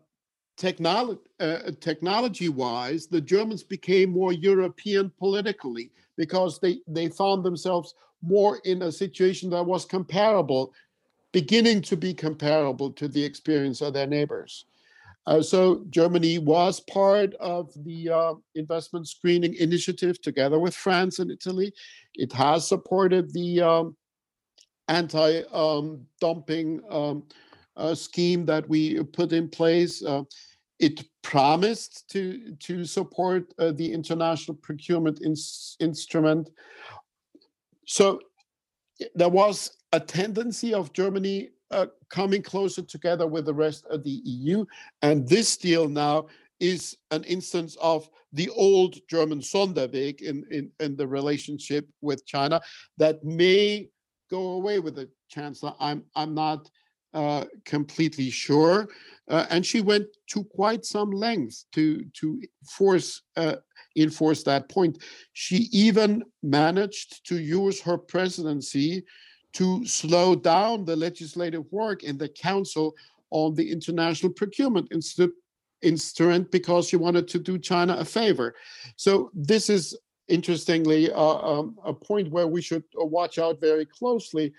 technolo- uh, technology wise, the Germans became more European politically because they, they found themselves more in a situation that was comparable, beginning to be comparable to the experience of their neighbors. Uh, so Germany was part of the uh, investment screening initiative together with France and Italy. It has supported the um, anti-dumping um, um, uh, scheme that we put in place. Uh, it promised to to support uh, the international procurement ins- instrument. So there was a tendency of Germany uh, coming closer together with the rest of the EU. And this deal now is an instance of the old German Sonderweg in, in, in the relationship with China that may go away with the chancellor. I'm, I'm not uh, completely sure. Uh, and she went to quite some length to, to force uh, enforce that point. She even managed to use her presidency to slow down the legislative work in the Council on the International Procurement instrument because she wanted to do China a favor. So this is interestingly uh, um, a point where we should uh, watch out very closely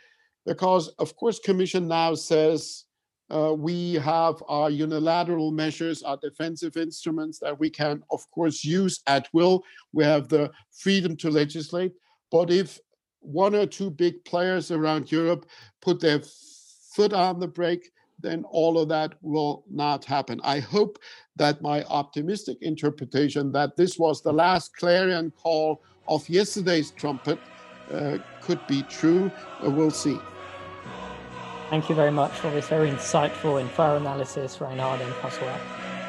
because of course commission now says uh, we have our unilateral measures, our defensive instruments that we can of course use at will. We have the freedom to legislate. But if one or two big players around Europe put their foot on the brake, then all of that will not happen. I hope that my optimistic interpretation that this was the last clarion call of yesterday's trumpet uh, could be true. Uh, we'll see. Thank you very much for this very insightful and thorough analysis, Reinhard and Francois.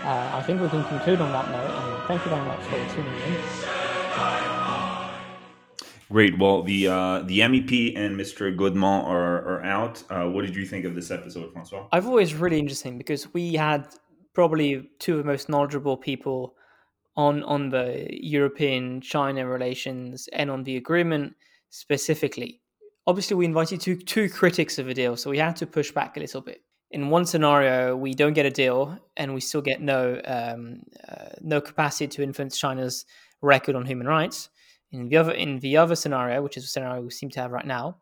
Uh, I think we can conclude on that note, and thank you very much for tuning in. Great. Well, the uh, the MEP and Mr. Godement are, are out. Uh, what did you think of this episode, Francois? I've always really interesting because we had probably two of the most knowledgeable people on on the European China relations and on the agreement specifically obviously we invited two two critics of the deal, so we had to push back a little bit. In one scenario, we don't get a deal, and we still get no um, uh, no capacity to influence China's record on human rights. In the other in the other scenario, which is a scenario we seem to have right now,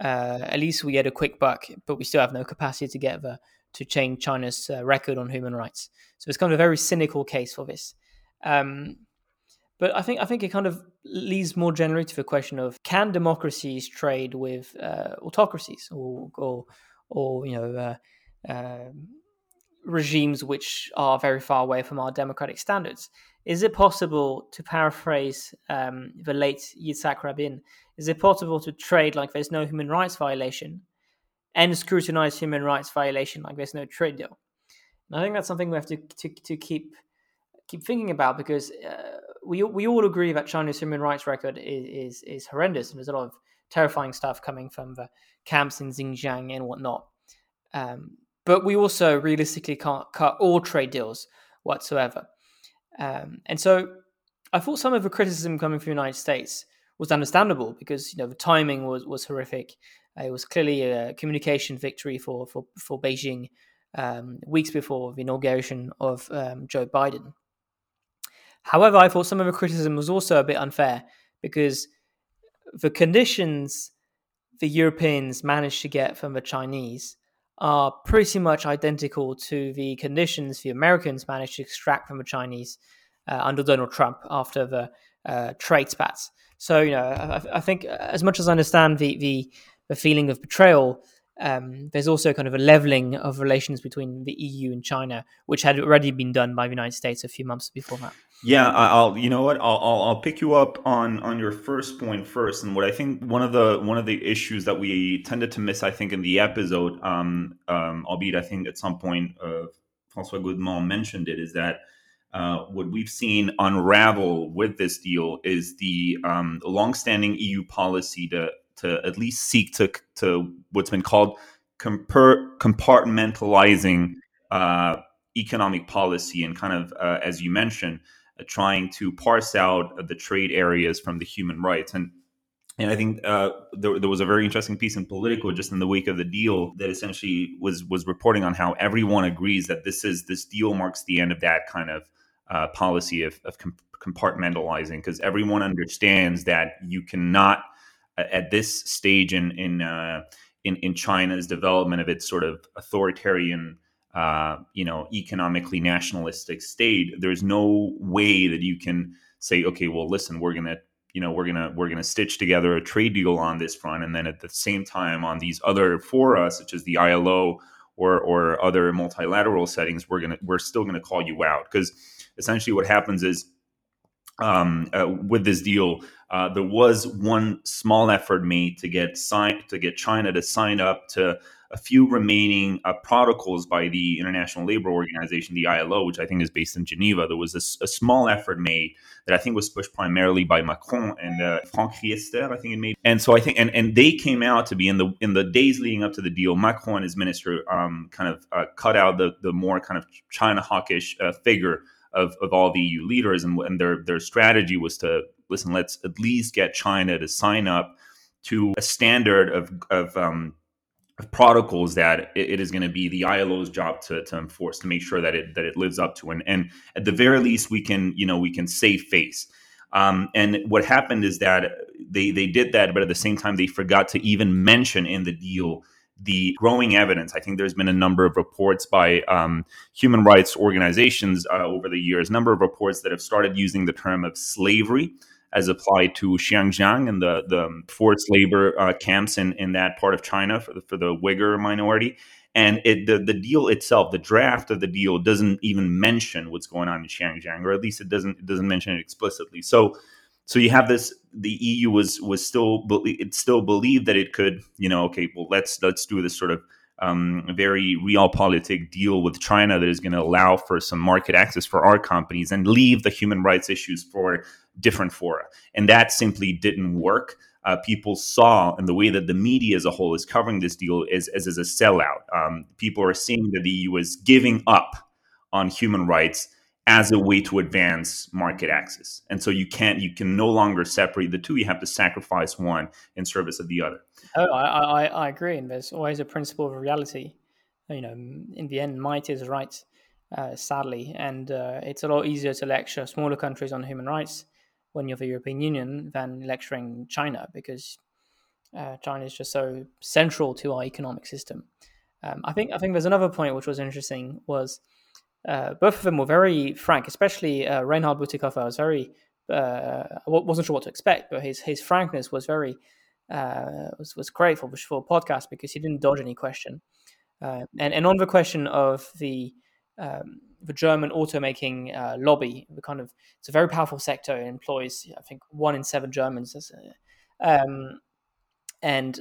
uh, at least we get a quick buck, but we still have no capacity to get the to change China's uh, record on human rights. So it's kind of a very cynical case for this. Um, but I think I think it kind of leads more generally to the question of can democracies trade with uh, autocracies or or, or you know uh, uh, regimes which are very far away from our democratic standards? Is it possible to paraphrase um, the late Yitzhak Rabin? Is it possible to trade like there's no human rights violation and scrutinize human rights violation like there's no trade deal? And I think that's something we have to to, to keep keep thinking about because uh, we we all agree that China's human rights record is, is, is horrendous, and there's a lot of terrifying stuff coming from the camps in Xinjiang and whatnot. Um, but we also realistically can't cut all trade deals whatsoever. Um, and so I thought some of the criticism coming from the United States was understandable because you know the timing was was horrific. It was clearly a communication victory for for for Beijing um, weeks before the inauguration of um, Joe Biden. However, I thought some of the criticism was also a bit unfair because the conditions the Europeans managed to get from the Chinese are pretty much identical to the conditions the Americans managed to extract from the Chinese uh, under Donald Trump after the uh, trade spats. So, you know, I, I, think as much as I understand the, the, the feeling of betrayal, um, there's also kind of a leveling of relations between the EU and China, which had already been done by the United States a few months before that. Yeah, I'll. You know what? I'll, I'll, pick you up on on your first point first, and what I think one of the one of the issues that we tended to miss, I think, in the episode, um, um, albeit I think at some point uh, Francois Godement mentioned it, is that uh, what we've seen unravel with this deal is the um, longstanding EU policy to to at least seek to to what's been called compartmentalizing uh, economic policy and kind of uh, as you mentioned uh, trying to parse out the trade areas from the human rights. And and I think uh, there, there, was a very interesting piece in Politico just in the wake of the deal that essentially was was reporting on how everyone agrees that this is this deal marks the end of that kind of uh, policy of, of compartmentalizing because everyone understands that you cannot at this stage in in uh, in, in China's development of its sort of authoritarian, uh, you know, economically nationalistic state, there's no way that you can say, okay, well, listen, we're gonna, you know, we're gonna we're gonna stitch together a trade deal on this front, and then at the same time on these other fora, such as the ILO or or other multilateral settings, we're gonna we're still gonna call you out. Because essentially what happens is um, uh, with this deal, uh, there was one small effort made to get sign to get China to sign up to a few remaining uh, protocols by the International Labor Organization, the ILO, which I think is based in Geneva. There was a, a small effort made that I think was pushed primarily by Macron and uh, Franck Riester, I think it made. And so I think, and, and they came out to be in the in the days leading up to the deal. Macron and his minister um, kind of uh, cut out the the more kind of China hawkish uh, figure of, of all the EU leaders, and, and their their strategy was to listen. Let's at least get China to sign up to a standard of of, um, protocols that it, it is going to be the ILO's job to, to enforce to make sure that it that it lives up to, and and at the very least we can you know we can save face. Um, and what happened is that they they did that, but at the same time they forgot to even mention in the deal the growing evidence. I think there's been a number of reports by um, human rights organizations uh, over the years, a number of reports that have started using the term of slavery as applied to Xinjiang and the, the forced labor uh, camps in, in that part of China for the, for the Uyghur minority. And it, the, the deal itself, the draft of the deal, doesn't even mention what's going on in Xinjiang, or at least it doesn't it doesn't mention it explicitly. So so you have this the EU was was still it still believed that it could you know okay well let's let's do this sort of um, very realpolitik deal with China that is going to allow for some market access for our companies and leave the human rights issues for different fora. And that simply didn't work. Uh, people saw and the way that the media as a whole is covering this deal is, is as a sellout. Um, people are seeing that the EU is giving up on human rights as a way to advance market access. And so you can't, you can no longer separate the two. You have to sacrifice one in service of the other. Oh, I, I, I agree. And there's always a principle of reality. You know, in the end, might is right, uh, sadly. And uh, it's a lot easier to lecture smaller countries on human rights when you're the European Union than lecturing China because uh, China is just so central to our economic system. Um, I think I think there's another point which was interesting was uh, both of them were very frank, especially uh, Reinhard Bütikofer was very uh, wasn't sure what to expect, but his his frankness was very uh, was was great for for podcast because he didn't dodge any question. Uh, and and on the question of the um, the German automaking uh, lobby, the kind of it's a very powerful sector. It employs I think one in seven Germans, um, and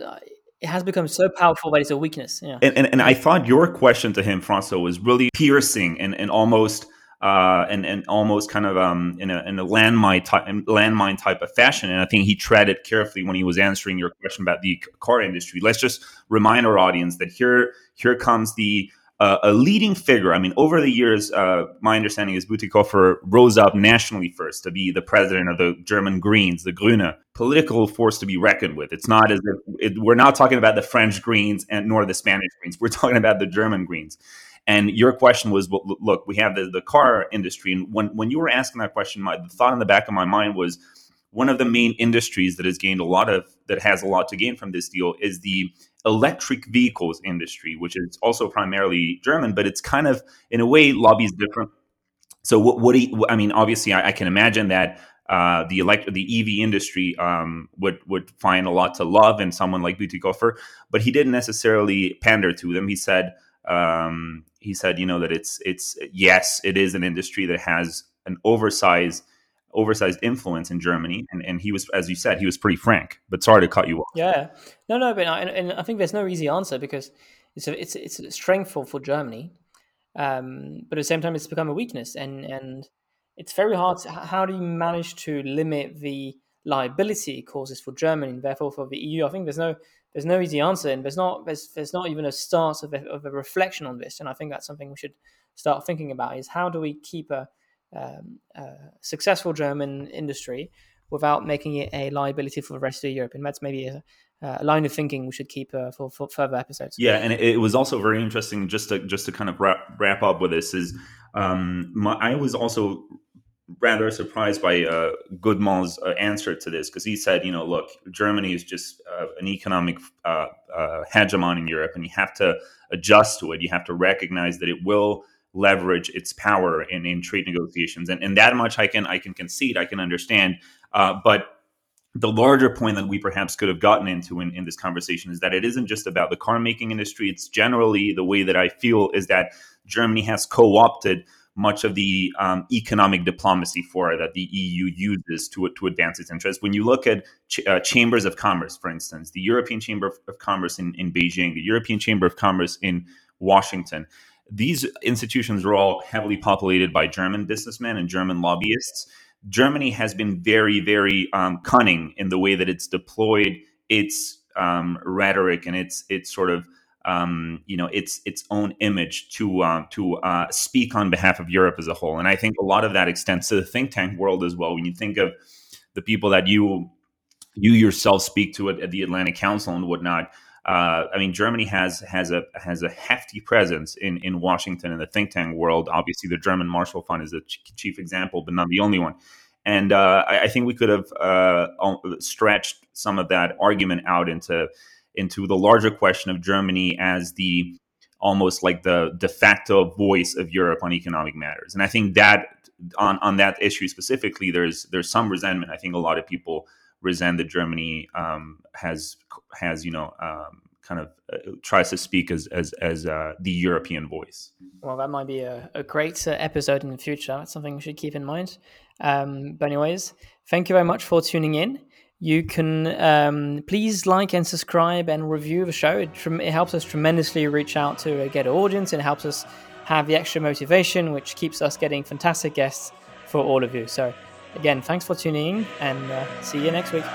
it has become so powerful that it's a weakness. Yeah. And, and, and I thought your question to him, Francois, was really piercing and, and almost uh, and, and almost kind of um, in a, in a landmine type landmine type of fashion. And I think he treaded carefully when he was answering your question about the car industry. Let's just remind our audience that here here comes the uh, a leading figure. I mean, over the years, uh, my understanding is Bütikofer rose up nationally first to be the president of the German Greens, the Grüne, political force to be reckoned with. It's not as if it, we're not talking about the French Greens and nor the Spanish Greens. We're talking about the German Greens. And your question was, well, look, we have the, the car industry, and when when you were asking that question, my the thought in the back of my mind was one of the main industries that has gained a lot of that has a lot to gain from this deal is the electric vehicles industry, which is also primarily German, but it's kind of in a way lobbies different. So what? What do you, I mean? Obviously, I, I can imagine that uh, the elect the EV industry um, would would find a lot to love in someone like Bütikofer, but he didn't necessarily pander to them. He said um, he said you know that it's it's yes, it is an industry that has an oversized oversized influence in Germany. And, and he was, as you said, he was pretty frank. But sorry to cut you off. Yeah, no, no, but and, and I think there's no easy answer because it's a, it's it's a strengthful for Germany, um, but at the same time it's become a weakness, and and it's very hard. To, how do you manage to limit the liability it causes for Germany and therefore for the EU? I think there's no there's no easy answer, and there's not there's there's not even a start of a, of a reflection on this. And I think that's something we should start thinking about: is how do we keep a um, successful German industry without making it a liability for the rest of Europe. And that's maybe a, a line of thinking we should keep uh, for, for, further episodes. Yeah, and it, was also very interesting just to just to kind of wrap, wrap up with this is um, my, I was also rather surprised by uh, uh, answer to this because he said, you know, look, Germany is just uh, an economic uh, hegemon in Europe, and you have to adjust to it. You have to recognize that it will leverage its power in, in trade negotiations. And, and that much I can I can concede, I can understand. Uh, but the larger point that we perhaps could have gotten into in, in this conversation is that it isn't just about the car making industry. It's generally the way that I feel is that Germany has co opted much of the um, economic diplomacy for that the EU uses to, to advance its interests. When you look at ch- uh, chambers of commerce, for instance, the European Chamber of, of Commerce in, in Beijing, the European Chamber of Commerce in Washington, these institutions are all heavily populated by German businessmen and German lobbyists. Germany has been very, very um, cunning in the way that it's deployed its um, rhetoric and its its sort of um, you know its its own image to uh, to uh, speak on behalf of Europe as a whole. And I think a lot of that extends to the think tank world as well. When you think of the people that you you yourself speak to at, at the Atlantic Council and whatnot, uh, I mean, Germany has has a has a hefty presence in in Washington in the think tank world. Obviously, the German Marshall Fund is a ch- chief example, but not the only one. And uh, I, I, think we could have uh, stretched some of that argument out into into the larger question of Germany as the almost like the de facto voice of Europe on economic matters. And I think that on on that issue specifically, there's there's some resentment. I think a lot of people Resende Germany um, has has you know um, kind of uh, tries to speak as as as uh, the European voice. Well, that might be a, a great uh, episode in the future. That's something we should keep in mind. Um, but anyways, thank you very much for tuning in. You can um, please like and subscribe and review the show. It, it helps us tremendously reach out to a an audience. and helps us have the extra motivation, which keeps us getting fantastic guests for all of you. So. Again, thanks for tuning in and uh, see you next week.